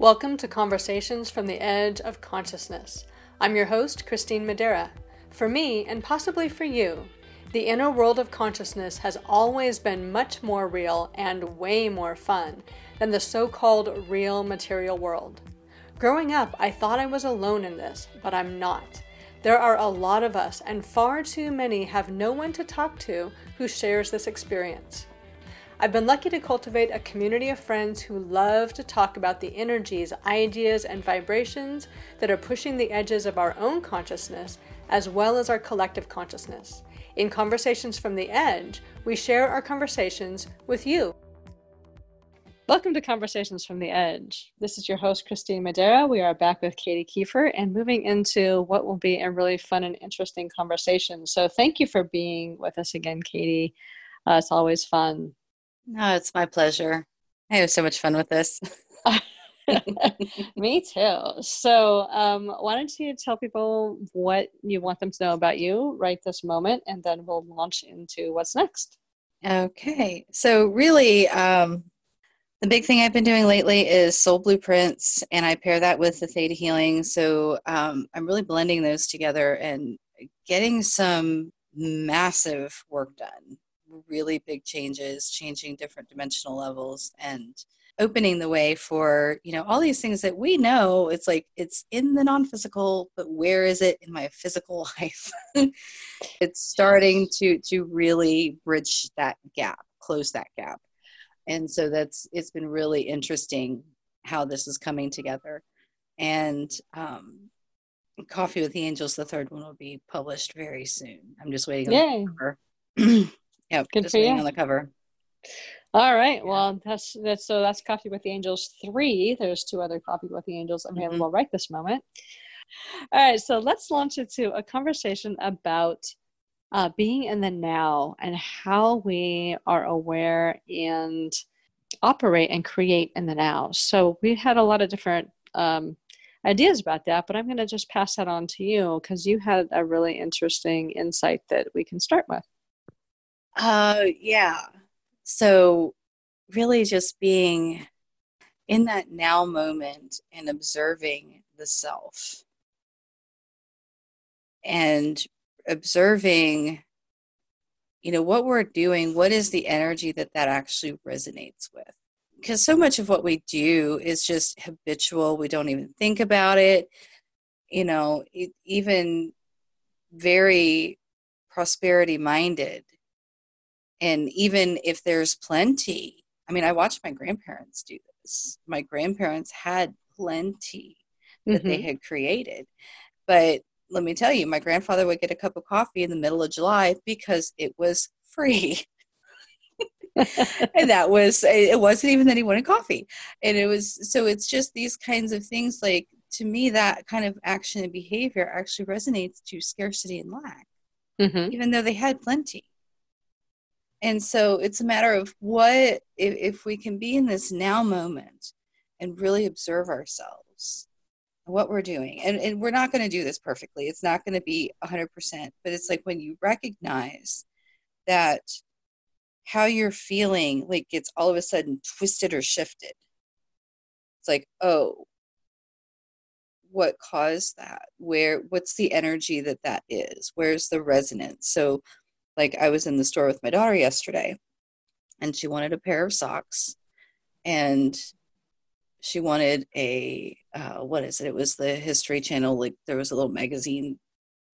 Welcome to Conversations from the Edge of Consciousness. I'm your host, Christine Madera. For me, and possibly for you, the inner world of consciousness has always been much more real and way more fun than the so called real material world. Growing up, I thought I was alone in this, but I'm not. There are a lot of us, and far too many have no one to talk to who shares this experience. I've been lucky to cultivate a community of friends who love to talk about the energies, ideas, and vibrations that are pushing the edges of our own consciousness as well as our collective consciousness. In Conversations from the Edge, we share our conversations with you. Welcome to Conversations from the Edge. This is your host, Christine Madera. We are back with Katie Kiefer and moving into what will be a really fun and interesting conversation. So, thank you for being with us again, Katie. Uh, it's always fun. No, it's my pleasure. I have so much fun with this. Me too. So, um, why don't you tell people what you want them to know about you right this moment, and then we'll launch into what's next. Okay. So, really, um, the big thing I've been doing lately is soul blueprints, and I pair that with the theta healing. So, um, I'm really blending those together and getting some massive work done really big changes, changing different dimensional levels and opening the way for, you know, all these things that we know it's like it's in the non-physical, but where is it in my physical life? it's starting to to really bridge that gap, close that gap. And so that's it's been really interesting how this is coming together. And um, Coffee with the Angels, the third one will be published very soon. I'm just waiting Yay. Yeah, Good just for you. on the cover. All right. Well, that's that's so that's Coffee with the Angels three. There's two other Coffee with the Angels mm-hmm. available mm-hmm. right this moment. All right. So let's launch into a conversation about uh, being in the now and how we are aware and operate and create in the now. So we had a lot of different um, ideas about that, but I'm going to just pass that on to you because you had a really interesting insight that we can start with. Uh, yeah. So, really, just being in that now moment and observing the self. And observing you know what we're doing what is the energy that that actually resonates with? Because so much of what we do is just habitual. We don't even think about it. You know even very prosperity minded and even if there's plenty i mean i watched my grandparents do this. My grandparents had plenty that mm-hmm. they had created. But let me tell you my grandfather would get a cup of coffee in the middle of july because it was free. And that was it wasn't even that he wanted coffee. And it was so it's just these kinds of things like to me that kind of action and behavior actually resonates to scarcity and lack mm-hmm. even though they had plenty and so it's a matter of what if, if we can be in this now moment and really observe ourselves what we're doing. And, and we're not going to do this perfectly. It's not going to be 100% but it's like when you recognize that how you're feeling like gets all of a sudden twisted or shifted. It's like oh what caused that? Where what's the energy that that is? Where's the resonance? So like I was in the store with my daughter yesterday and she wanted a pair of socks and she wanted a uh, what is it? It was the History Channel. Like there was a little magazine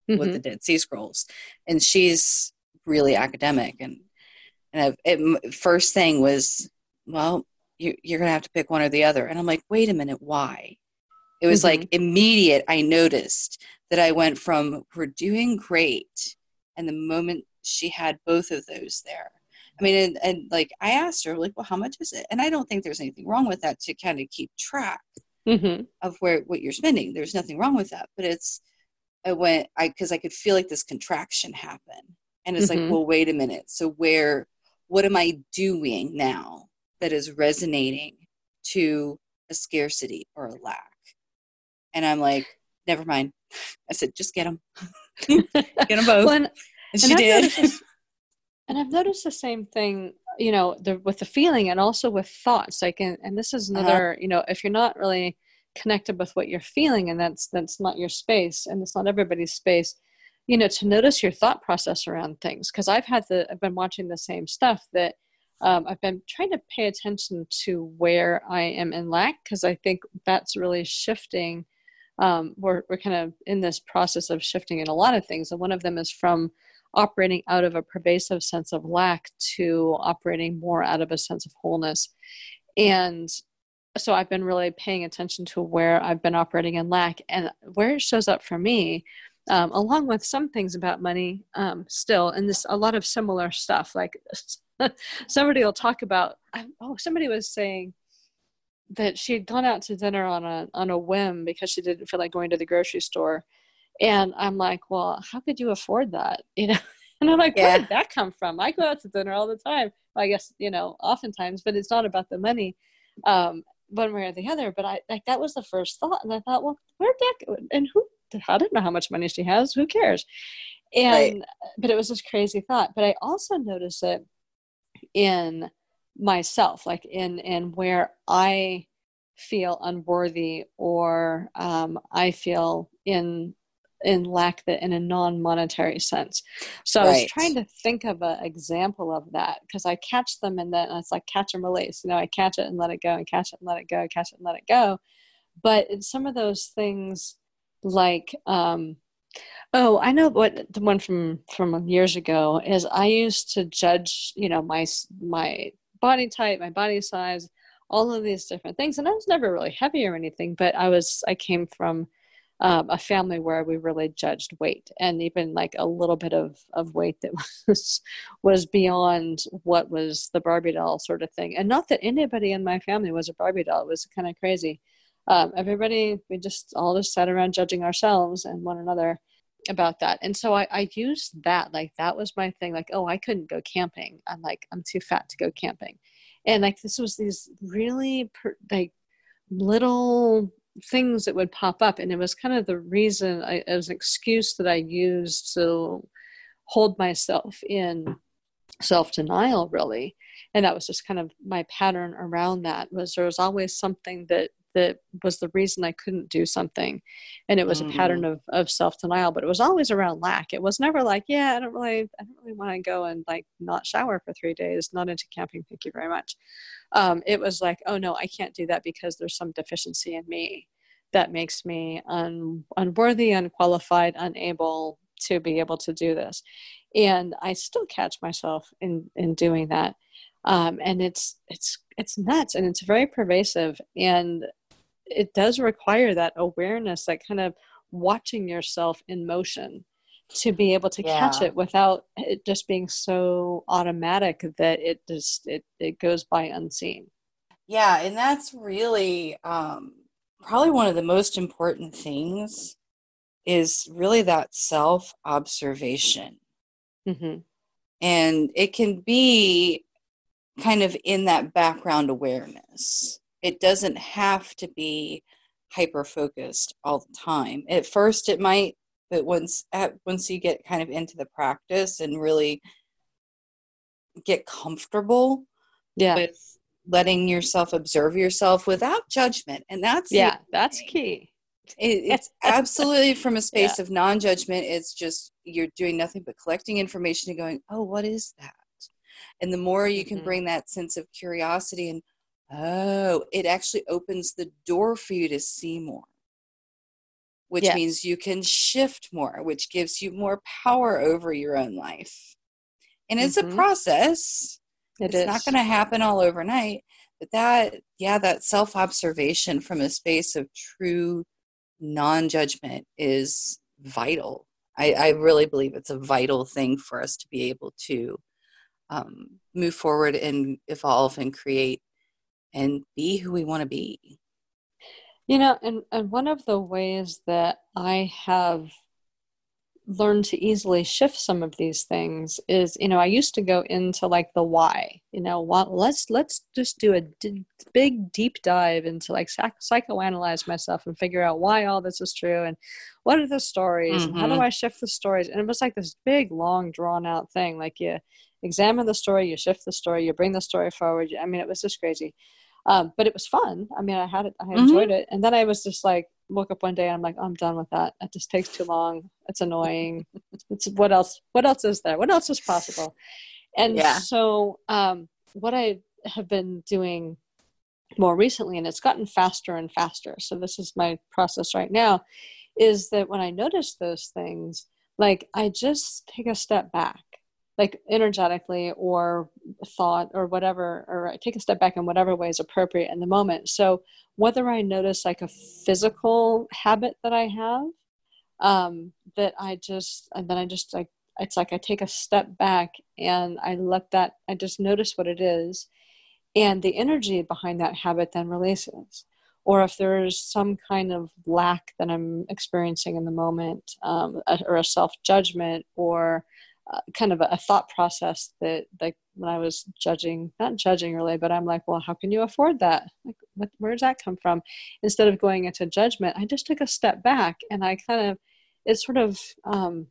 mm-hmm. with the Dead Sea Scrolls, and she's really academic. And and it, first thing was, well, you, you're gonna have to pick one or the other. And I'm like, wait a minute, why? It was mm-hmm. like immediate. I noticed that I went from we're doing great, and the moment she had both of those there. I mean, and, and like I asked her, like, well, how much is it? And I don't think there's anything wrong with that to kind of keep track mm-hmm. of where what you're spending. There's nothing wrong with that, but it's I went I because I could feel like this contraction happen, and it's mm-hmm. like, well, wait a minute. So where what am I doing now that is resonating to a scarcity or a lack? And I'm like, never mind. I said, just get them, get them both. well, and, and she did. and I've noticed the same thing, you know, the, with the feeling and also with thoughts. Like, and, and this is uh-huh. another, uh-huh. you know, if you're not really connected with what you're feeling, and that's that's not your space, and it's not everybody's space, you know, to notice your thought process around things. Because I've had the, I've been watching the same stuff that um, I've been trying to pay attention to where I am in lack because I think that's really shifting. Um, we're we're kind of in this process of shifting in a lot of things, and one of them is from operating out of a pervasive sense of lack to operating more out of a sense of wholeness. And so I've been really paying attention to where I've been operating in lack and where it shows up for me, um, along with some things about money um, still, and this a lot of similar stuff. Like somebody will talk about, oh, somebody was saying that she had gone out to dinner on a on a whim because she didn't feel like going to the grocery store and I'm like, well, how could you afford that? You know? And I'm like, yeah. where did that come from? I go out to dinner all the time. Well, I guess, you know, oftentimes, but it's not about the money, um, one way or the other. But I like that was the first thought. And I thought, well, where'd that go? And who I don't know how much money she has. Who cares? And right. but it was this crazy thought. But I also noticed it in myself, like in in where I feel unworthy or um, I feel in in lack that in a non-monetary sense so right. i was trying to think of an example of that because i catch them and then it's like catch and release you know i catch it and let it go and catch it and let it go catch it and let it go but some of those things like um oh i know what the one from from years ago is i used to judge you know my my body type my body size all of these different things and i was never really heavy or anything but i was i came from um, a family where we really judged weight and even like a little bit of, of weight that was was beyond what was the Barbie doll sort of thing. And not that anybody in my family was a Barbie doll. It was kind of crazy. Um, everybody, we just all just sat around judging ourselves and one another about that. And so I, I used that, like that was my thing. Like, oh, I couldn't go camping. I'm like, I'm too fat to go camping. And like, this was these really per, like little things that would pop up and it was kind of the reason I, was an excuse that i used to hold myself in self-denial really. And that was just kind of my pattern around that was there was always something that that was the reason i couldn't do something. And it was mm-hmm. a pattern mm. of, of self-denial but it was always around lack. It was never like yeah i don't really i don't really want to go and like not shower for three days not into camping thank you very much. Um, it was like oh no i can't do that because there's some deficiency in me that makes me un, unworthy unqualified unable to be able to do this. And i still catch myself in in doing that. Um, and it's it's it's nuts and it's very pervasive. And it does require that awareness that kind of watching yourself in motion to be able to yeah. catch it without it just being so automatic that it just it, it goes by unseen yeah and that's really um probably one of the most important things is really that self observation mm-hmm. and it can be kind of in that background awareness it doesn't have to be hyper focused all the time at first it might but once at, once you get kind of into the practice and really get comfortable yeah. with letting yourself observe yourself without judgment and that's yeah that's key it, it's absolutely from a space yeah. of non-judgment it's just you're doing nothing but collecting information and going oh what is that and the more you can mm-hmm. bring that sense of curiosity and oh it actually opens the door for you to see more which yes. means you can shift more which gives you more power over your own life and it's mm-hmm. a process it it's is. not going to happen all overnight but that yeah that self observation from a space of true non-judgment is vital I, I, really believe it's a vital thing for us to be able to um, move forward and evolve and create and be who we want to be you know and, and one of the ways that i have learned to easily shift some of these things is you know i used to go into like the why you know what, let's let's just do a d- big deep dive into like psych- psychoanalyze myself and figure out why all this is true and what are the stories mm-hmm. and how do mm-hmm. i shift the stories and it was like this big long drawn out thing like you examine the story you shift the story you bring the story forward i mean it was just crazy um, but it was fun i mean i had it i mm-hmm. enjoyed it and then i was just like woke up one day and I'm like, oh, I'm done with that. It just takes too long. It's annoying. it's, it's, what else? What else is there? What else is possible? And yeah. so, um, what I have been doing more recently, and it's gotten faster and faster. So this is my process right now, is that when I notice those things, like I just take a step back like energetically or thought or whatever or I take a step back in whatever way is appropriate in the moment. So whether i notice like a physical habit that i have um, that i just and then i just like it's like i take a step back and i let that i just notice what it is and the energy behind that habit then releases. Or if there's some kind of lack that i'm experiencing in the moment um, or a self judgment or uh, kind of a, a, thought process that like when I was judging, not judging really, but I'm like, well, how can you afford that? Like, what, where does that come from? Instead of going into judgment, I just took a step back and I kind of, it sort of um,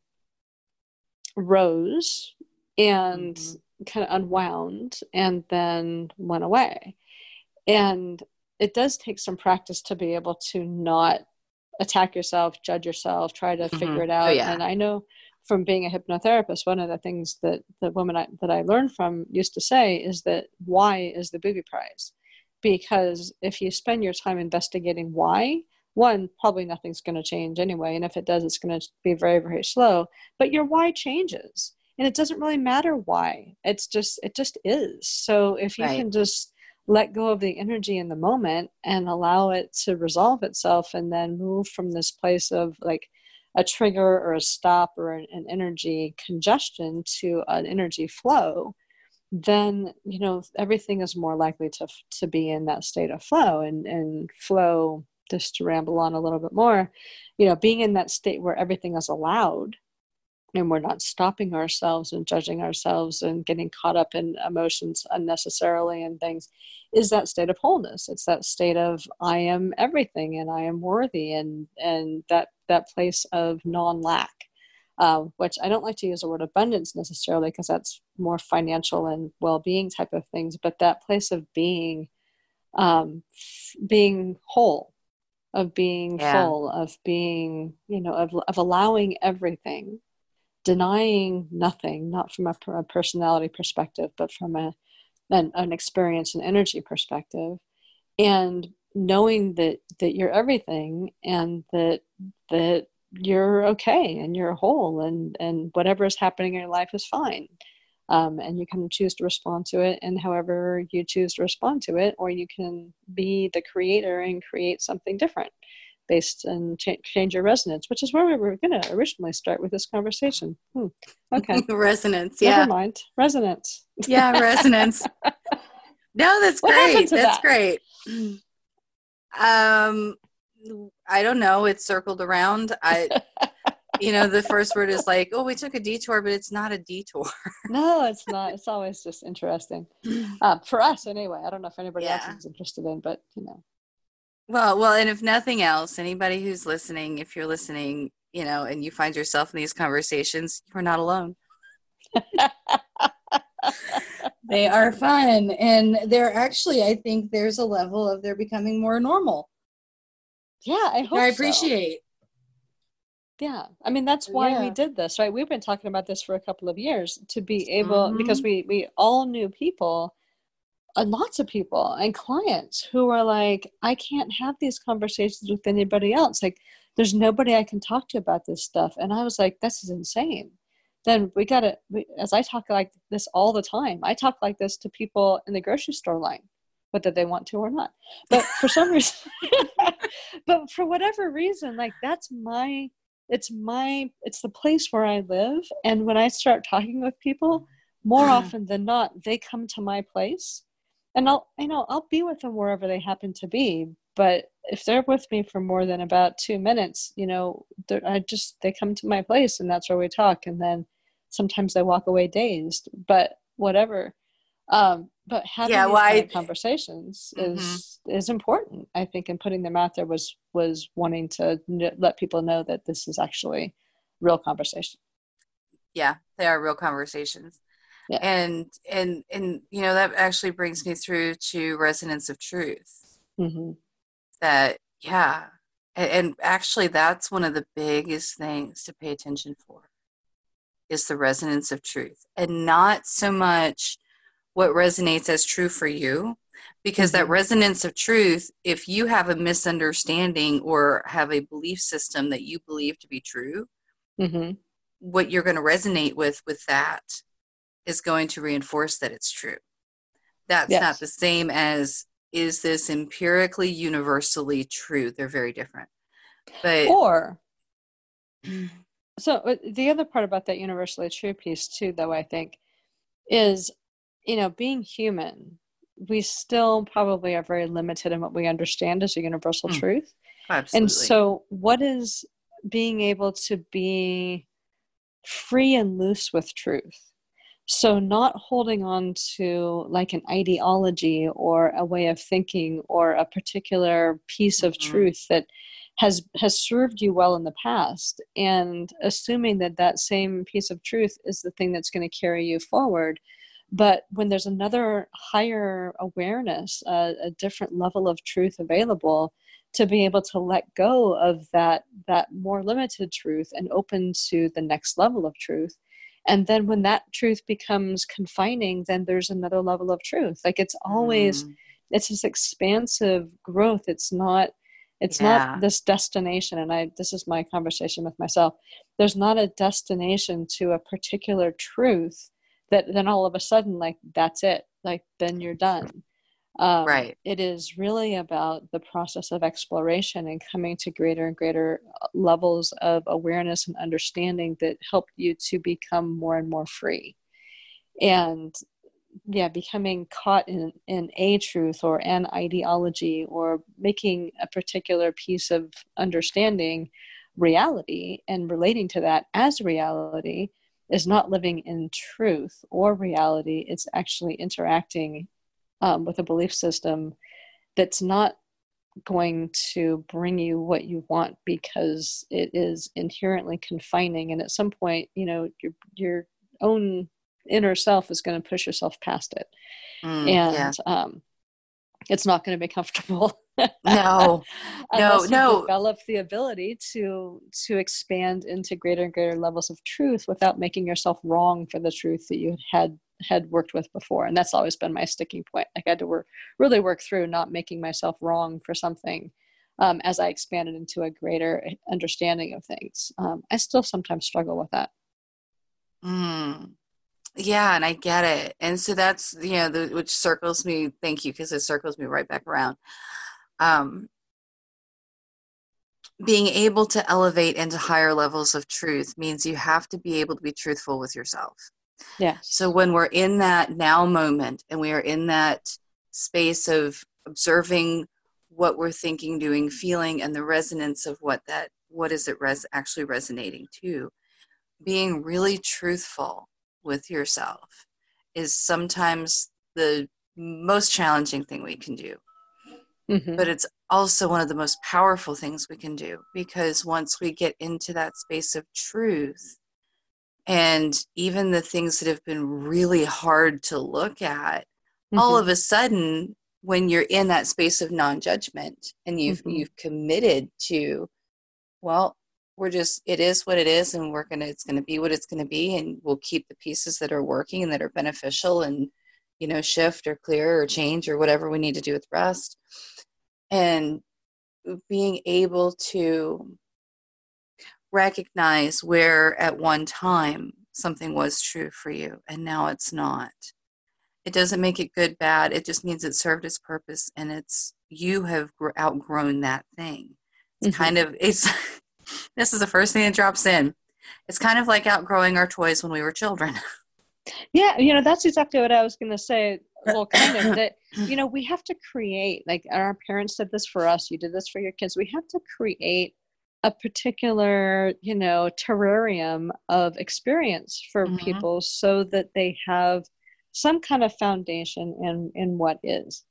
rose and mm-hmm. kind of unwound and then went away. And it does take some practice to be able to not attack yourself, judge yourself, try to mm-hmm. figure it oh, out. Oh, yeah. And I know from being a hypnotherapist, one of the things that the woman I, that I learned from used to say is that why is the booby prize? Because if you spend your time investigating why, one, probably nothing's going to change anyway. And if it does, it's going to be very, very slow. But your why changes. And it doesn't really matter why. It's just, it just is. So if you right. can just let go of the energy in the moment and allow it to resolve itself and then move from this place of like, a trigger or a stop or an, an energy congestion to an energy flow then you know everything is more likely to to be in that state of flow and and flow just to ramble on a little bit more you know being in that state where everything is allowed and we're not stopping ourselves and judging ourselves and getting caught up in emotions unnecessarily and things is that state of wholeness. It's that state of i am everything and i am worthy and and that that place of non-lack uh, which i don't like to use the word abundance necessarily because that's more financial and well-being type of things but that place of being um, being whole of being yeah. full of being you know of, of allowing everything denying nothing, not from a, a personality perspective, but from a, an, an experience and energy perspective, and knowing that that you're everything and that that you're okay and you're whole and and whatever is happening in your life is fine um, and you can choose to respond to it and however you choose to respond to it or you can be the creator and create something different based and ch- change your resonance, which is where we were going to originally start with this conversation. Hmm. Okay. resonance. Yeah. Never mind. Resonance. Yeah, resonance. no, that's great. That's that? great. Um, I don't know. It's circled around. I, you know, the first word is like, oh, we took a detour, but it's not a detour. no, it's not. It's always just interesting uh, for us, anyway. I don't know if anybody yeah. else is interested in, but you know. Well, well, and if nothing else, anybody who's listening, if you're listening, you know, and you find yourself in these conversations, you're not alone. they are fun. And they're actually, I think there's a level of they're becoming more normal. Yeah, I hope I appreciate. So. Yeah. I mean, that's why yeah. we did this, right? We've been talking about this for a couple of years to be able, mm-hmm. because we, we all knew people and lots of people and clients who are like, I can't have these conversations with anybody else. Like, there's nobody I can talk to about this stuff. And I was like, this is insane. Then we got to, as I talk like this all the time, I talk like this to people in the grocery store line, whether they want to or not. But for some reason, but for whatever reason, like that's my, it's my, it's the place where I live. And when I start talking with people, more mm-hmm. often than not, they come to my place and I'll you know I'll be with them wherever they happen to be, but if they're with me for more than about two minutes you know i just they come to my place and that's where we talk and then sometimes they walk away dazed but whatever um, but having yeah, well, these kind of conversations mm-hmm. is is important i think and putting them out there was was wanting to n- let people know that this is actually real conversation yeah they are real conversations yeah. and and and you know that actually brings me through to resonance of truth mm-hmm. that yeah and, and actually that's one of the biggest things to pay attention for is the resonance of truth and not so much what resonates as true for you because mm-hmm. that resonance of truth if you have a misunderstanding or have a belief system that you believe to be true mm-hmm. what you're going to resonate with with that is going to reinforce that it's true that's yes. not the same as is this empirically universally true they're very different but or so uh, the other part about that universally true piece too though i think is you know, being human, we still probably are very limited in what we understand as a universal mm. truth. Absolutely. And so, what is being able to be free and loose with truth? So, not holding on to like an ideology or a way of thinking or a particular piece mm-hmm. of truth that has has served you well in the past. And assuming that that same piece of truth is the thing that's going to carry you forward. But when there's another higher awareness a, a different level of truth available to be able to let go of that that more limited truth and open to the next level of truth. And then when that truth becomes confining then there's another level of truth. Like it's always mm. it's this expansive growth. It's not it's yeah. not this destination and i this is my conversation with myself. There's not a destination to a particular truth that then all of a sudden like that's it like then you're done. Um, right. it is really about the process of exploration and coming to greater and greater uh, levels of awareness and understanding that help you to become more and more free. And yeah becoming caught in in a truth or an ideology or making a particular piece of understanding reality and relating to that as reality is not living in truth or reality. It's actually interacting um, with a belief system that's not going to bring you what you want because it is inherently confining. And at some point, you know, your your own inner self is going to push yourself past it, mm, and yeah. um, it's not going to be comfortable. no, no, no. Develop the ability to to expand into greater and greater levels of truth without making yourself wrong for the truth that you had had worked with before, and that's always been my sticking point. Like I had to work really work through not making myself wrong for something um, as I expanded into a greater understanding of things. Um, I still sometimes struggle with that. Mm yeah and i get it and so that's you know the, which circles me thank you because it circles me right back around. Um, being able to elevate into higher levels of truth means you have to be able to be truthful with yourself. Yeah so when we're in that now moment and we are in that space of observing what we're thinking doing feeling and the resonance of what that what is it res- actually resonating to being really truthful with yourself is sometimes the most challenging thing we can do. Mm-hmm. But it's also one of the most powerful things we can do because once we get into that space of truth, and even the things that have been really hard to look at, mm-hmm. all of a sudden, when you're in that space of non-judgment and you've mm-hmm. you've committed to, well, we're just it is what it is and we're gonna it's gonna be what it's gonna be and we'll keep the pieces that are working and that are beneficial and you know shift or clear or change or whatever we need to do with rest. And being able to recognize where at one time something was true for you and now it's not. It doesn't make it good bad. It just means it served its purpose and it's you have outgrown that thing. It's mm-hmm. kind of it's this is the first thing that drops in. It's kind of like outgrowing our toys when we were children. Yeah, you know, that's exactly what I was going to say. well kind of that you know we have to create like our parents did this for us you did this for your kids we have to create a particular you know terrarium of experience for mm-hmm. people so that they have some kind of foundation in in what is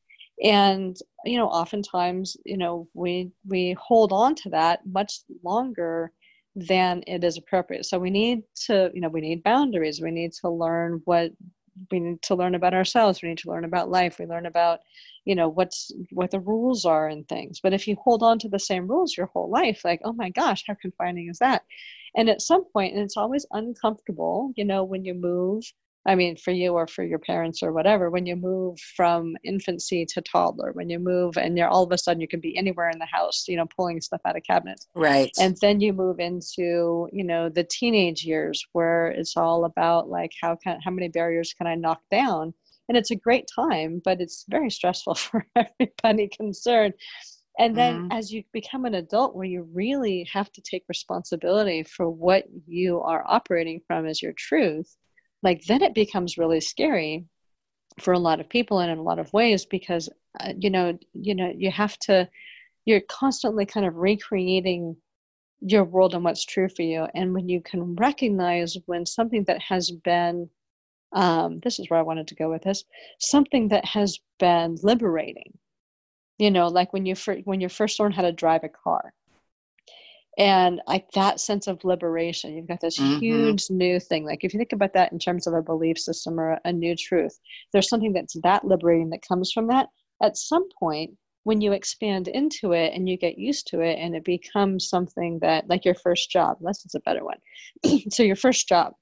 and you know oftentimes you know we we hold on to that much longer than it is appropriate. So we need to you know we need boundaries. We need to learn what we need to learn about ourselves. We need to learn about life. We learn about you know what's what the rules are and things. But if you hold on to the same rules your whole life like oh my gosh how confining is that? And at some point and it's always uncomfortable you know when you move I mean, for you or for your parents or whatever, when you move from infancy to toddler, when you move and you're all of a sudden you can be anywhere in the house, you know, pulling stuff out of cabinets. Right. And then you move into, you know, the teenage years where it's all about like how can how many barriers can I knock down? And it's a great time, but it's very stressful for everybody concerned. And then mm-hmm. as you become an adult where you really have to take responsibility for what you are operating from as your truth like then it becomes really scary for a lot of people and in a lot of ways because uh, you know you know you have to you're constantly kind of recreating your world and what's true for you. And when you can recognize when something that has been um, this is where i wanted to go with this something that has been liberating. You know like when you fir- when you first learn how to drive a car and like that sense of liberation you've got this mm-hmm. huge new thing like if you think about that in terms of a belief system or a new truth there's something that's that liberating that comes from that. At some point when you expand into it and you get used to it and it becomes something that like your first job unless it's a better one. So your first job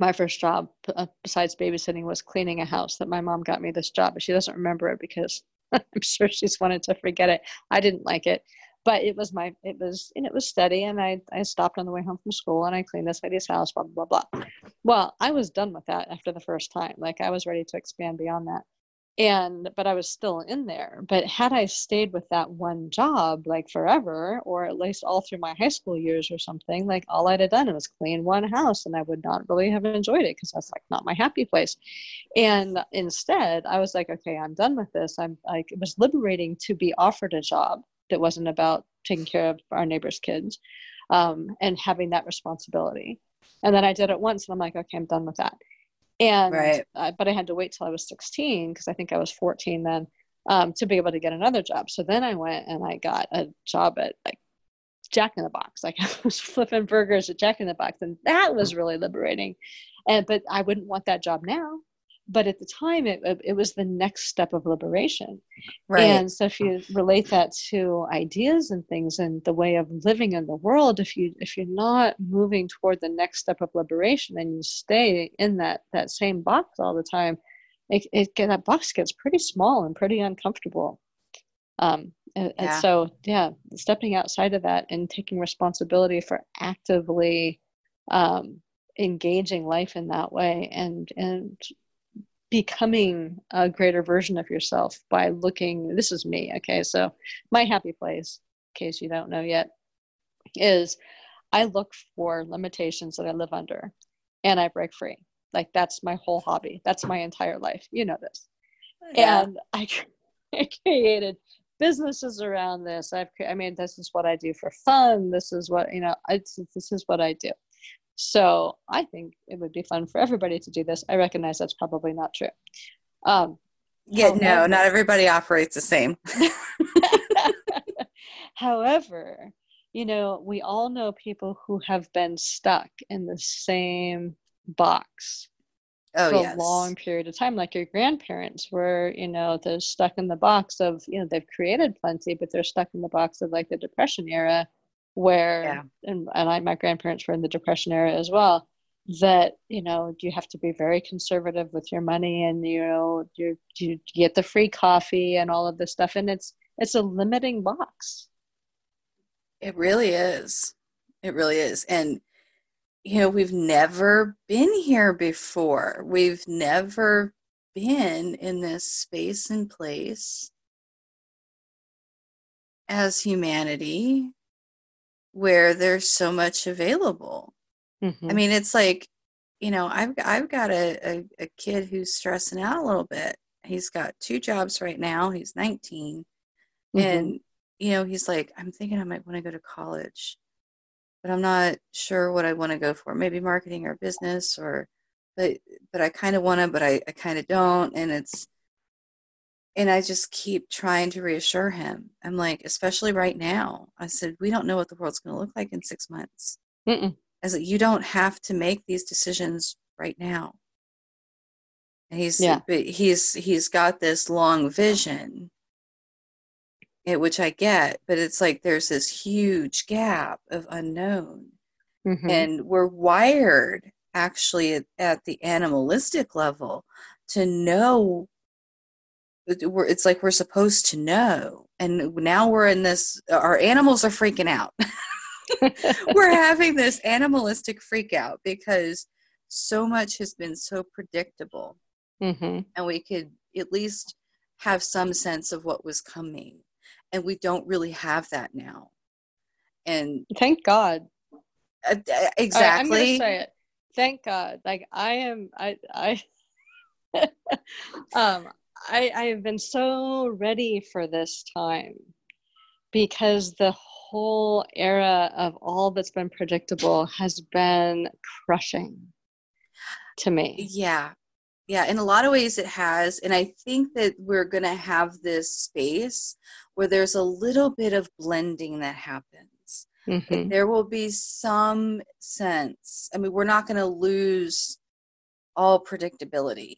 my first job uh, besides babysitting was cleaning a house that my mom got me this job but she doesn't remember it because i'm sure she's wanted to forget it. I didn't like it but it was my it was and it was steady and I, I stopped on the way home from school and I cleaned this lady's house, blah blah blah. Well, I was done with that after the first time. Like I was ready to expand beyond that. And but I was still in there. But had I stayed with that one job like forever, or at least all through my high school years or something, like all I'd have done was clean one house and I would not really have enjoyed it because that's like not my happy place. And instead I was like, okay, I'm done with this. I'm like it was liberating to be offered a job that wasn't about taking care of our neighbors' kids um, and having that responsibility. And then I did it once, and I'm like, okay, I'm done with that. And right. uh, but I had to wait till I was 16 because I think I was 14 then um, to be able to get another job. So then I went and I got a job at like Jack in the Box. Like I was flipping burgers at Jack in the Box, and that was really liberating. And but I wouldn't want that job now but at the time it, it was the next step of liberation. Right. And so if you relate that to ideas and things and the way of living in the world if you if you're not moving toward the next step of liberation and you stay in that that same box all the time it, it that box gets pretty small and pretty uncomfortable. Um and, yeah. and so yeah stepping outside of that and taking responsibility for actively um engaging life in that way and and becoming a greater version of yourself by looking this is me okay? So my happy place in case you don't know yet is i look for limitations that i live under and i break free. Like that's my whole hobby. That's my entire life. You know this. Yeah. and I, I created businesses around this. I've i mean this is what i do for fun. This is what you know it's, this is what i do so I think it would be fun for everybody to do this. I recognize that's probably not true. Um, yeah, however, no, not everybody operates the same. however, you know, we all know people who have been stuck in the same box oh, for yes. a long period of time, like your grandparents were, you know, they're stuck in the box of, you know, they've created plenty, but they're stuck in the box of like the Depression era where yeah. and, and I, my grandparents were in the depression era as well that you know you have to be very conservative with your money and you know you you get the free coffee and all of this stuff. And it's it's a limiting box. It really is. It really is. And you know we've never been here before. We've never been in this space and place as humanity where there's so much available. Mm-hmm. I mean, it's like, you know, I've I've got a, a, a kid who's stressing out a little bit, he's got two jobs right now. He's 19. Mm-hmm. And, you know, he's like, I'm thinking I might want to go to college, but I'm not sure what I want to go for. Maybe marketing or business or, but, but I kind of want to, but I, I kind of don't. And it's, and I just keep trying to reassure him. I'm like, especially right now, I said, we don't know what the world's going to look like in six months. Mm-mm. I said, you don't have to make these decisions right now. And he's, yeah. he's, he's got this long vision, it, which I get, but it's like there's this huge gap of unknown. Mm-hmm. And we're wired actually at, at the animalistic level to know it's like we're supposed to know. And now we're in this our animals are freaking out. We're having this animalistic freak out because so much has been so predictable. Mm-hmm. and we could at least have some sense of what was coming. And we don't really have that now. And thank god. Uh, exactly gonna say it. Thank god. Like i am i i um I, I have been so ready for this time because the whole era of all that's been predictable has been crushing to me. Yeah. Yeah, in a lot of ways it has. And I think that we're going to have this space where there's a little bit of blending that happens. Mm-hmm. There will be some sense. I mean, we're not going to lose all predictability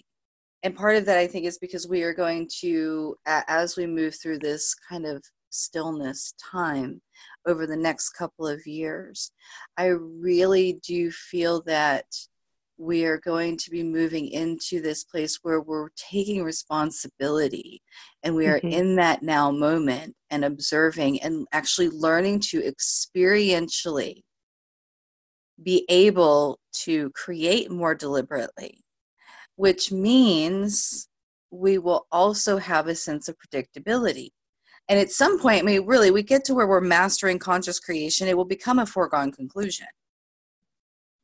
and part of that i think is because we are going to as we move through this kind of stillness time over the next couple of years i really do feel that we are going to be moving into this place where we're taking responsibility and we are mm-hmm. in that now moment and observing and actually learning to experientially be able to create more deliberately which means we will also have a sense of predictability. And at some point, I mean, really, we get to where we're mastering conscious creation, it will become a foregone conclusion.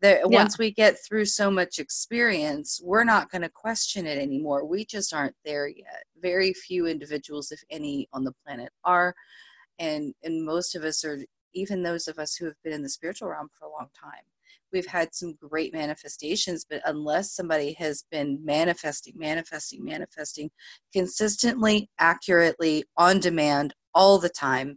That yeah. once we get through so much experience, we're not going to question it anymore. We just aren't there yet. Very few individuals, if any, on the planet are. And, and most of us are, even those of us who have been in the spiritual realm for a long time, we've had some great manifestations, but unless somebody has been manifesting, manifesting, manifesting consistently, accurately, on demand, all the time,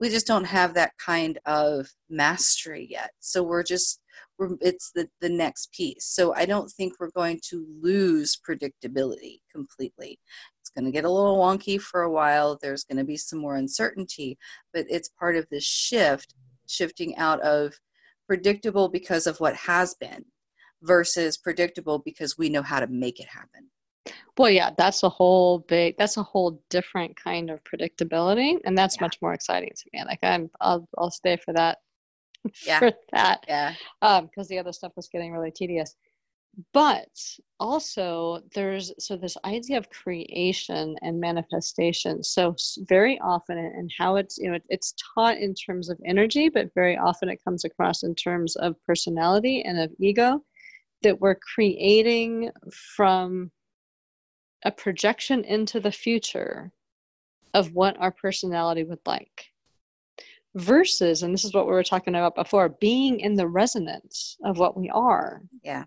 we just don't have that kind of mastery yet. So we're just we're, it's the, the next piece. So I don't think we're going to lose predictability completely. It's going to get a little wonky for a while. There's going to be some more uncertainty, but it's part of this shift, shifting out of predictable because of what has been versus predictable because we know how to make it happen. Well, yeah, that's a whole big, that's a whole different kind of predictability, and that's yeah. much more exciting to me. Like I'm, I'll, I'll stay for that. Yeah. For that. Yeah. Um, because the other stuff was getting really tedious but also there's so this idea of creation and manifestation so very often and how it's you know it's taught in terms of energy but very often it comes across in terms of personality and of ego that we're creating from a projection into the future of what our personality would like versus and this is what we were talking about before being in the resonance of what we are. Yeah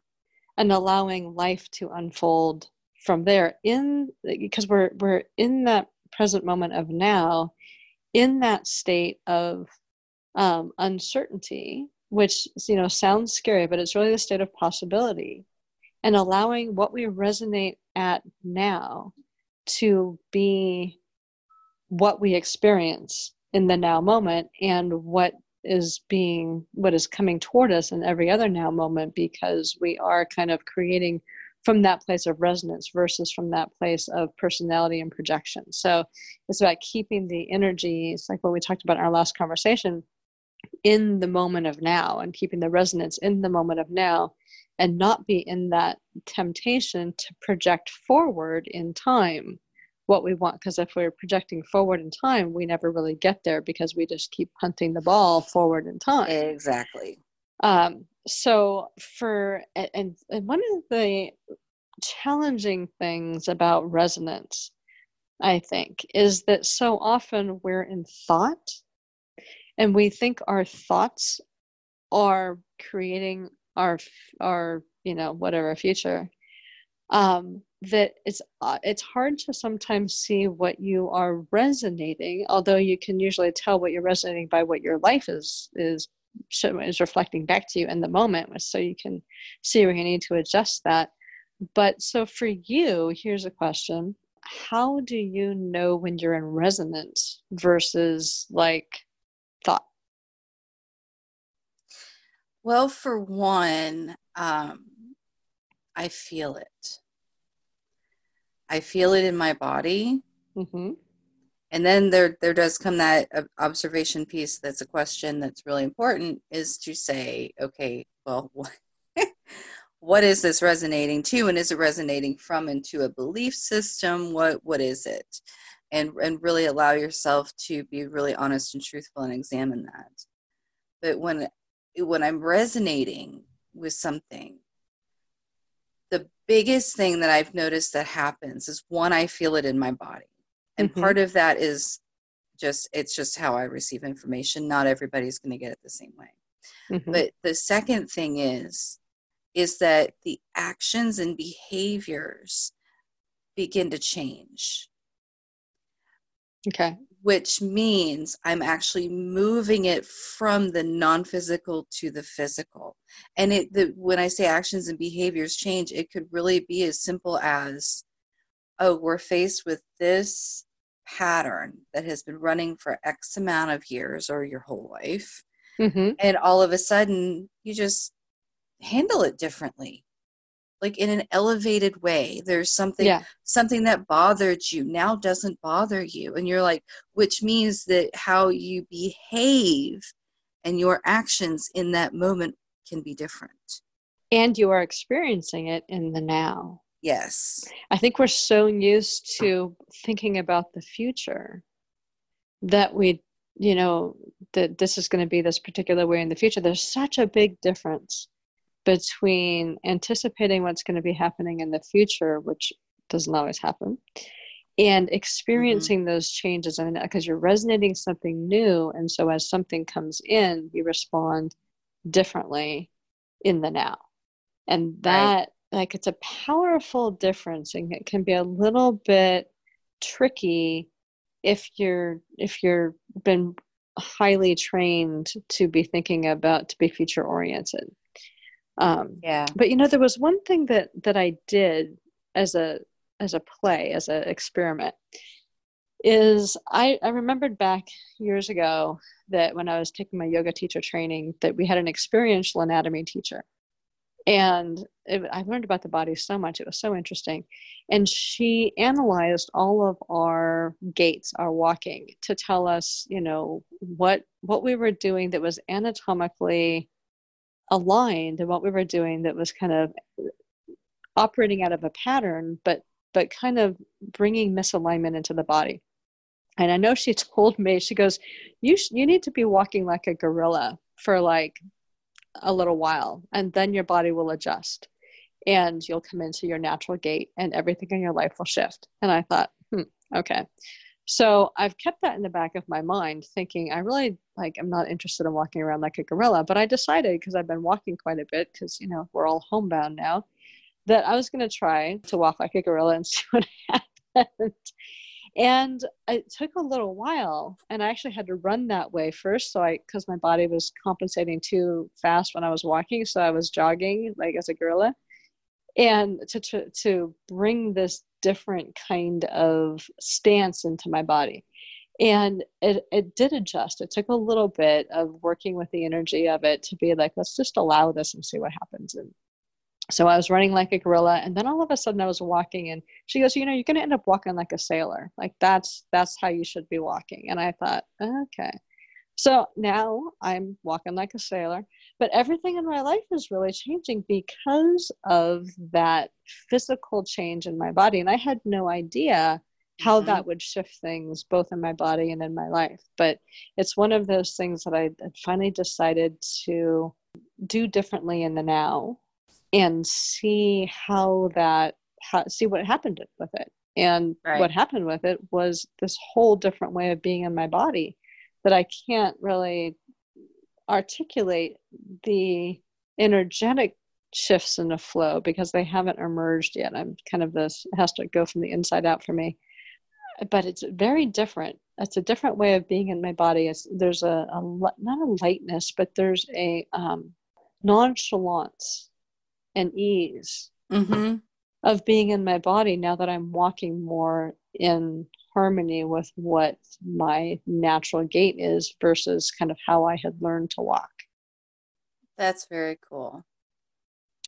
and allowing life to unfold from there in because we're we're in that present moment of now in that state of um, uncertainty which you know sounds scary but it's really the state of possibility and allowing what we resonate at now to be what we experience in the now moment and what is being what is coming toward us in every other now moment because we are kind of creating from that place of resonance versus from that place of personality and projection. So it's about keeping the energy, it's like what we talked about in our last conversation, in the moment of now and keeping the resonance in the moment of now and not be in that temptation to project forward in time what we want because if we're projecting forward in time we never really get there because we just keep hunting the ball forward in time. Exactly. Um, so for and, and one of the challenging things about resonance, I think, is that so often we're in thought and we think our thoughts are creating our our you know whatever future. Um that it's uh, it's hard to sometimes see what you are resonating although you can usually tell what you're resonating by what your life is is is reflecting back to you in the moment so you can see where you need to adjust that. But so for you here's a question. How do you know when you're in resonance versus like thought? Well for one um, i feel it i feel it in my body. Mm-hmm. And then there there does come that observation piece that's a question that's really important is to say okay well what, what is this resonating to? And is it resonating from into a belief system? What what is it? And and really allow yourself to be really honest and truthful and examine that. But when when i'm resonating with something the biggest thing that i've noticed that happens is one i feel it in my body. And mm-hmm. part of that is just it's just how i receive information. Not everybody's going to get it the same way. Mm-hmm. but the second thing is is that the actions and behaviors begin to change. Okay which means i'm actually moving it from the non-physical to the physical and it the, when i say actions and behaviors change it could really be as simple as oh, we're faced with this pattern that has been running for X amount of years or your whole life. Mm-hmm. And all of a sudden, you just handle it differently like in an elevated way there's something yeah. something that bothered you now doesn't bother you and you're like which means that how you behave and your actions in that moment can be different and you are experiencing it in the now Yes. I think we're so used to thinking about the future that we, you know, that this is going to be this particular way in the future. There's such a big difference between anticipating what's going to be happening in the future, which doesn't always happen, and experiencing mm-hmm. those changes. I mean, because you're resonating something new. And so as something comes in, you respond differently in the now. And that right like it's a powerful difference and it can be a little bit tricky if you're if you're been highly trained to be thinking about to be future oriented um yeah but you know there was one thing that that i did as a as a play as an experiment is I, I remembered back years ago that when i was taking my yoga teacher training that we had an experiential anatomy teacher and it, I learned about the body so much. It was so interesting. And she analyzed all of our gaits, our walking, to tell us, you know, what what we were doing that was anatomically aligned and what we were doing that was kind of operating out of a pattern, but but kind of bringing misalignment into the body. And I know she told me, she goes, "You sh- you need to be walking like a gorilla for like a little while and then your body will adjust and you'll come into your natural gait and everything in your life will shift and i thought hmm okay so i've kept that in the back of my mind thinking i really like i'm not interested in walking around like a gorilla but i decided because i've been walking quite a bit because you know we're all homebound now that i was going to try to walk like a gorilla and see what happened. And it took a little while and i actually had to run that way first so i because my body was compensating too fast when i was walking so i was jogging like as a gorilla. And to to, to bring this different kind of stance into my body and it, it did adjust it took a little bit of working with the energy of it to be like let's just allow this and see what happens and so I was running like a gorilla, and then all of a sudden I was walking, and she goes, "You know, you're going to end up walking like a sailor. Like that's that's how you should be walking." And I thought, okay. So now I'm walking like a sailor, but everything in my life is really changing because of that physical change in my body, and I had no idea how mm-hmm. that would shift things both in my body and in my life. But it's one of those things that I finally decided to do differently in the now and see how that ha- see what happened with it. And right. what happened with it was this whole different way of being in my body that I can't really articulate the energetic shifts in the flow because they haven't emerged yet. I'm kind of this has to go from the inside out for me. But it's very different. It's a different way of being in my body. It's, there's a, a not a lightness, but there's a um, nonchalance and ease mm-hmm. of being in my body now that I'm walking more in harmony with what my natural gait is versus kind of how I had learned to walk. That's very cool.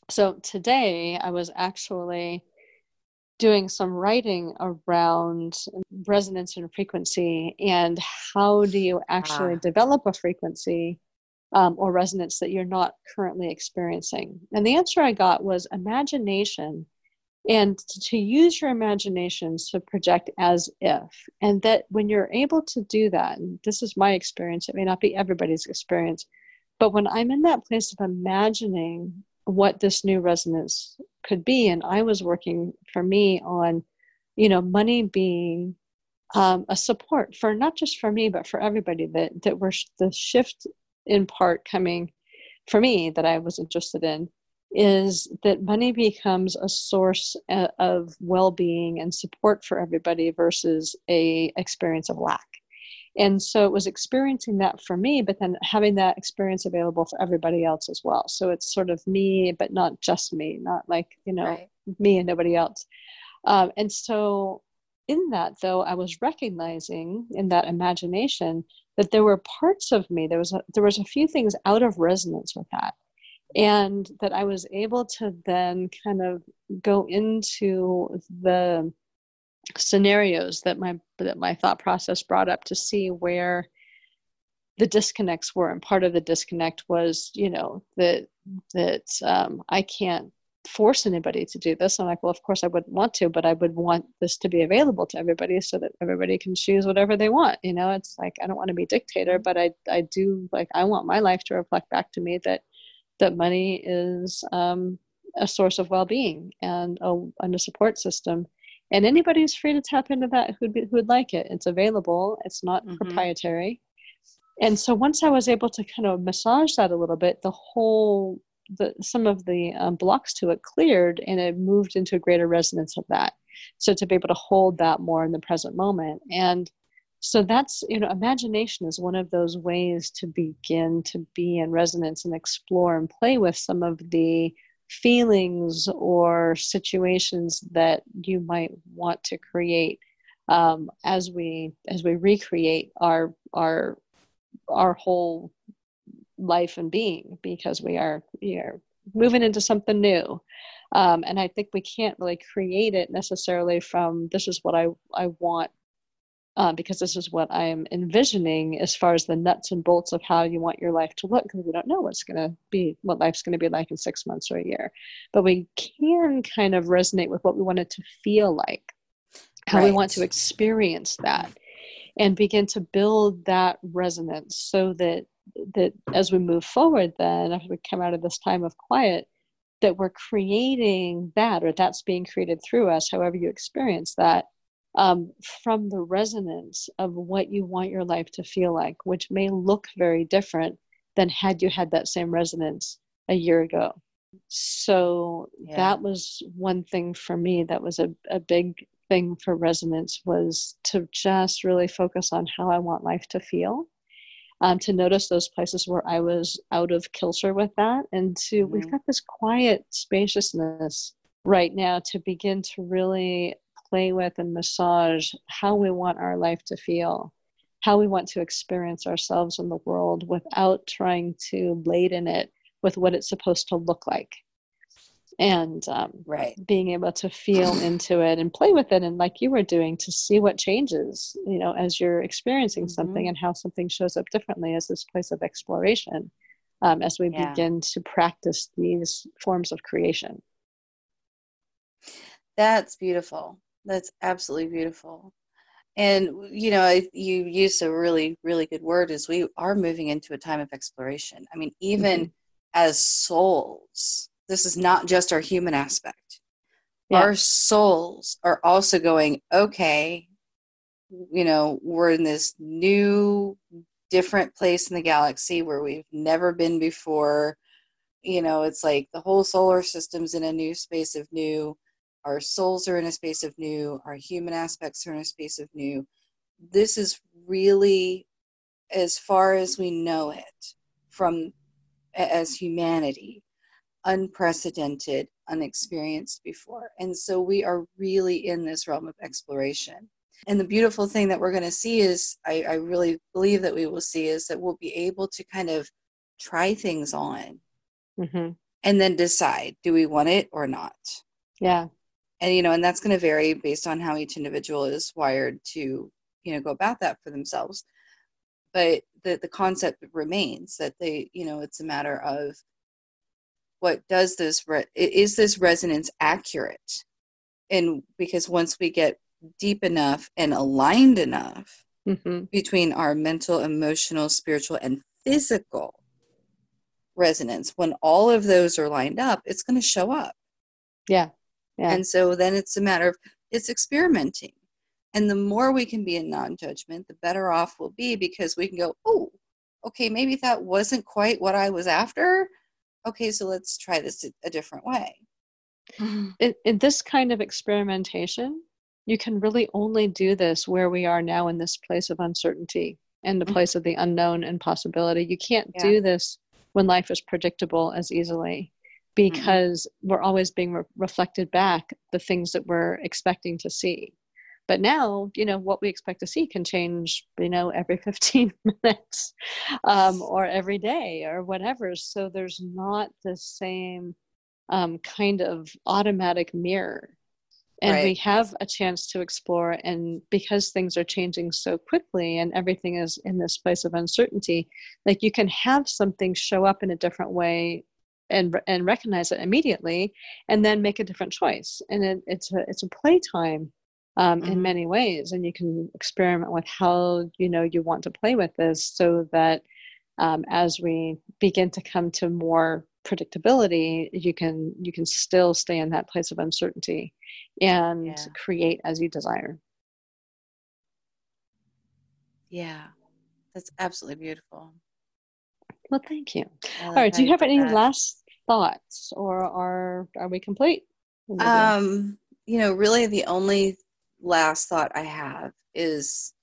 So today I was actually doing some writing around resonance and frequency and how do you actually ah. develop a frequency um, or resonance that you're not currently experiencing? And the answer I got was imagination and to use your imaginations to project as if and that when you're able to do that and this is my experience it may not be everybody's experience but when i'm in that place of imagining what this new resonance could be and i was working for me on you know money being um, a support for not just for me but for everybody that that we're the shift in part coming for me that i was interested in is that money becomes a source uh, of well-being and support for everybody versus a experience of lack. And so it was experiencing that for me but then having that experience available for everybody else as well. So it's sort of me but not just me not like you know right. me and nobody else. Um, and so in that though i was recognizing in that imagination that there were parts of me there was a, there was a few things out of resonance with that and that I was able to then kind of go into the scenarios that my that my thought process brought up to see where the disconnects were. And part of the disconnect was you know that that um, i can't force anybody to do this. I'm like well of course i wouldn't want to but i would want this to be available to everybody so that everybody can choose whatever they want. You know it's like i don't want to be dictator but i i do like i want my life to reflect back to me that that money is um, a source of well-being and a, and a support system. And anybody who's free to tap into that who'd, be, who'd like it it's available. It's not mm-hmm. proprietary. And so once i was able to kind of massage that a little bit the whole the some of the um, blocks to it cleared and it moved into a greater resonance of that. So to be able to hold that more in the present moment. And so that's you know imagination is one of those ways to begin to be in resonance and explore and play with some of the feelings or situations that you might want to create um, as we as we recreate our our our whole life and being because we are we are moving into something new. Um, and i think we can't really create it necessarily from this is what i i want uh, because this is what I'm envisioning as far as the nuts and bolts of how you want your life to look, because we don't know what's going to be, what life's going to be like in six months or a year. But we can kind of resonate with what we want it to feel like, how right. we want to experience that, and begin to build that resonance so that that as we move forward, then after we come out of this time of quiet, that we're creating that, or that's being created through us, however you experience that um, from the resonance of what you want your life to feel like, which may look very different than had you had that same resonance a year ago. So yeah. that was one thing for me that was a, a big thing for resonance was to just really focus on how I want life to feel. Um, to notice those places where I was out of kilter with that, and to mm-hmm. we've got this quiet spaciousness right now to begin to really play with and massage how we want our life to feel, how we want to experience ourselves in the world without trying to laden it with what it's supposed to look like. And um, right. being able to feel into it and play with it, and like you were doing, to see what changes, you know, as you're experiencing mm-hmm. something and how something shows up differently as this place of exploration um, as we yeah. begin to practice these forms of creation. That's beautiful. That's absolutely beautiful. And you know, you used a really, really good word. Is we are moving into a time of exploration. I mean, even mm-hmm. as souls, this is not just our human aspect. yeah. our souls are also going, okay, you know, we're in this new, different place in the galaxy where we've never been before. You know, it's like the whole solar system's in a new space of new. Our souls are in a space of new. Our human aspects are in a space of new. This is really, as far as we know it, from as humanity, unprecedented, unexperienced before. And so we are really in this realm of exploration. And the beautiful thing that we're going to see is, I, I, really believe that we will see, is that we'll be able to kind of try things on mm-hmm. and then decide do we want it or not? Yeah. And, you know, and that's going to vary based on how each individual is wired to, you know, go about that for themselves. But the, the concept remains that they, you know, it's a matter of what does this re- is this resonance accurate and because once we get deep enough and aligned enough mm-hmm. between our mental emotional spiritual and physical resonance when all of those are lined up it's going to show up yeah yeah and so then it's a matter of it's experimenting and the more we can be in non-judgment the better off we'll be because we can go oh okay maybe that wasn't quite what i was after okay, so let's try this a different way. In, in this kind of experimentation, you can really only do this where we are now in this place of uncertainty and the mm-hmm. place of the unknown and possibility. You can't yeah. do this when life is predictable as easily because mm-hmm. we're always being re- reflected back the things that we're expecting to see. But now, you know, what we expect to see can change, you know, every 15 minutes um, or every day or whatever. So there's not the same um, kind of automatic mirror. And right. we have a chance to explore. And because things are changing so quickly and everything is in this place of uncertainty, like you can have something show up in a different way and and recognize it immediately and then make a different choice and it, it's a it's a playtime um, mm-hmm. in many ways and you can experiment with how you know you want to play with this so that um, as we begin to come to more predictability you can you can still stay in that place of uncertainty and yeah. create as you desire yeah that's absolutely beautiful well thank you all right do you have any that. last thoughts or are are we complete um you know really the only last thought I have is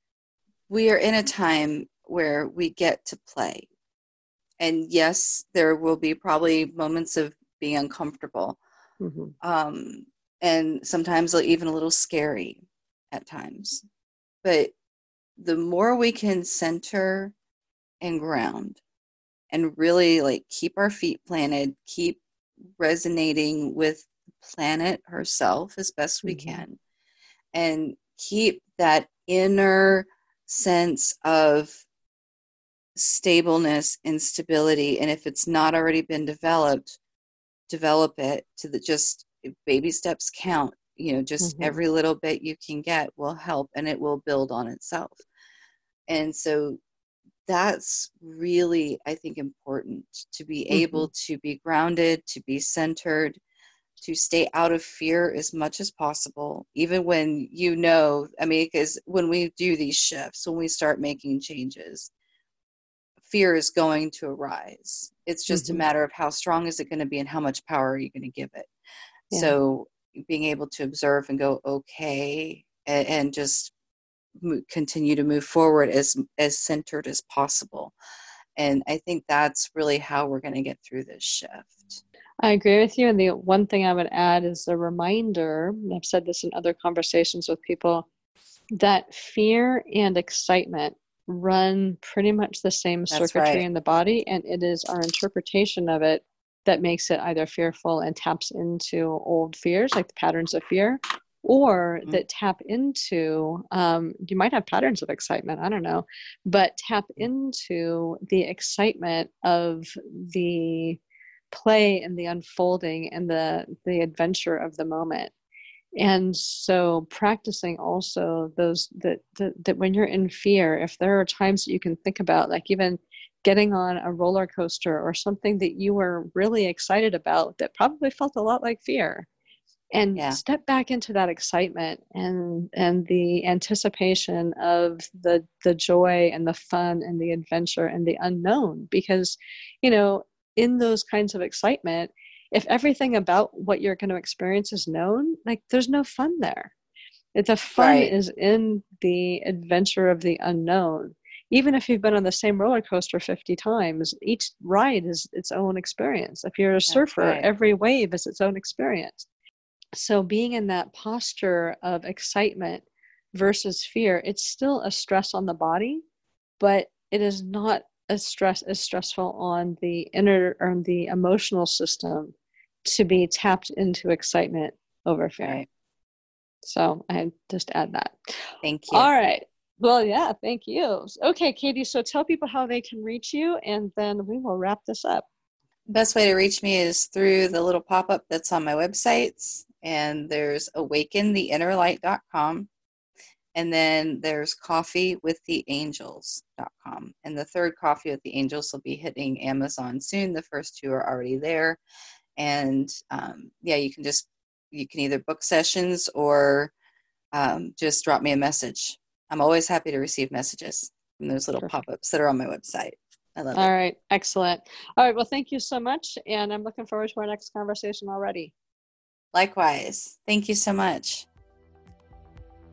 we are in a time where we get to play. And yes, there will be probably moments of being uncomfortable. Mm-hmm. Um, and sometimes even a little scary at times. But the more we can center and ground and really like keep our feet planted, keep resonating with the planet herself as best we mm-hmm. can, and keep that inner sense of stableness and stability and if it's not already been developed develop it to the just baby steps count you know just mm-hmm. every little bit you can get will help and it will build on itself and so that's really i think important to be mm-hmm. able to be grounded to be centered to stay out of fear as much as possible, even when you know, I mean, because when we do these shifts, when we start making changes, fear is going to arise. It's just mm-hmm. a matter of how strong is it going to be and how much power are you going to give it. Yeah. So being able to observe and go, okay, and, and just continue to move forward as as centered as possible. And I think that's really how we're going to get through this shift. I agree with you. And the one thing I would add is a reminder, I've said this in other conversations with people, that fear and excitement run pretty much the same That's circuitry right. in the body. And it is our interpretation of it that makes it either fearful and taps into old fears, like the patterns of fear, or mm-hmm. that tap into, um, you might have patterns of excitement, I don't know, but tap into the excitement of the play and the unfolding and the the adventure of the moment. And so practicing also those that, that that when you're in fear if there are times that you can think about like even getting on a roller coaster or something that you were really excited about that probably felt a lot like fear and yeah. step back into that excitement and and the anticipation of the the joy and the fun and the adventure and the unknown because you know in those kinds of excitement if everything about what you're going to experience is known like there's no fun there the fun right. is in the adventure of the unknown even if you've been on the same roller coaster 50 times each ride is its own experience if you're a surfer right. every wave is its own experience so being in that posture of excitement versus fear it's still a stress on the body but it is not as stress as stressful on the inner or the emotional system to be tapped into excitement over fear. Right. so i just add that. Thank you. All right. Well yeah thank you. Okay katie so tell people how they can reach you and then we will wrap this up. Best way to reach me is through the little pop-up that's on my websites and there's awakentheinnerlight.com and then there's coffeewiththeangels.com and the third coffee with the angels will be hitting amazon soon. The first two are already there. And um, yeah you can just you can either book sessions or um, just drop me a message. I'm always happy to receive messages from those little pop-ups that are on my website. I love All it. All right, excellent. All right, well, thank you so much, and I'm looking forward to our next conversation already. Likewise. Thank you so much.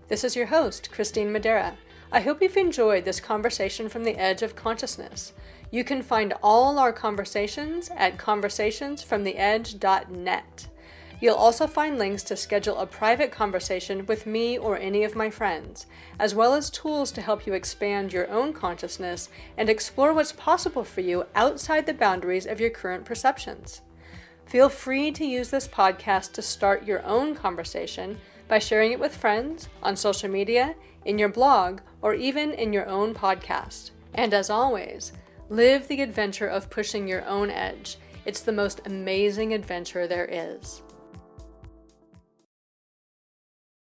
This is your host, Christine Madera. I hope you've enjoyed this conversation from the edge of consciousness. You can find all our conversations at conversationsfromtheedge.net. You'll also find links to schedule a private conversation with me or any of my friends, as well as tools to help you expand your own consciousness and explore what's possible for you outside the boundaries of your current perceptions. Feel free to use this podcast to start your own conversation by sharing it with friends, on social media, in your blog, or even in your own podcast. And as always, live the adventure of pushing your own edge. It's the most amazing adventure there is.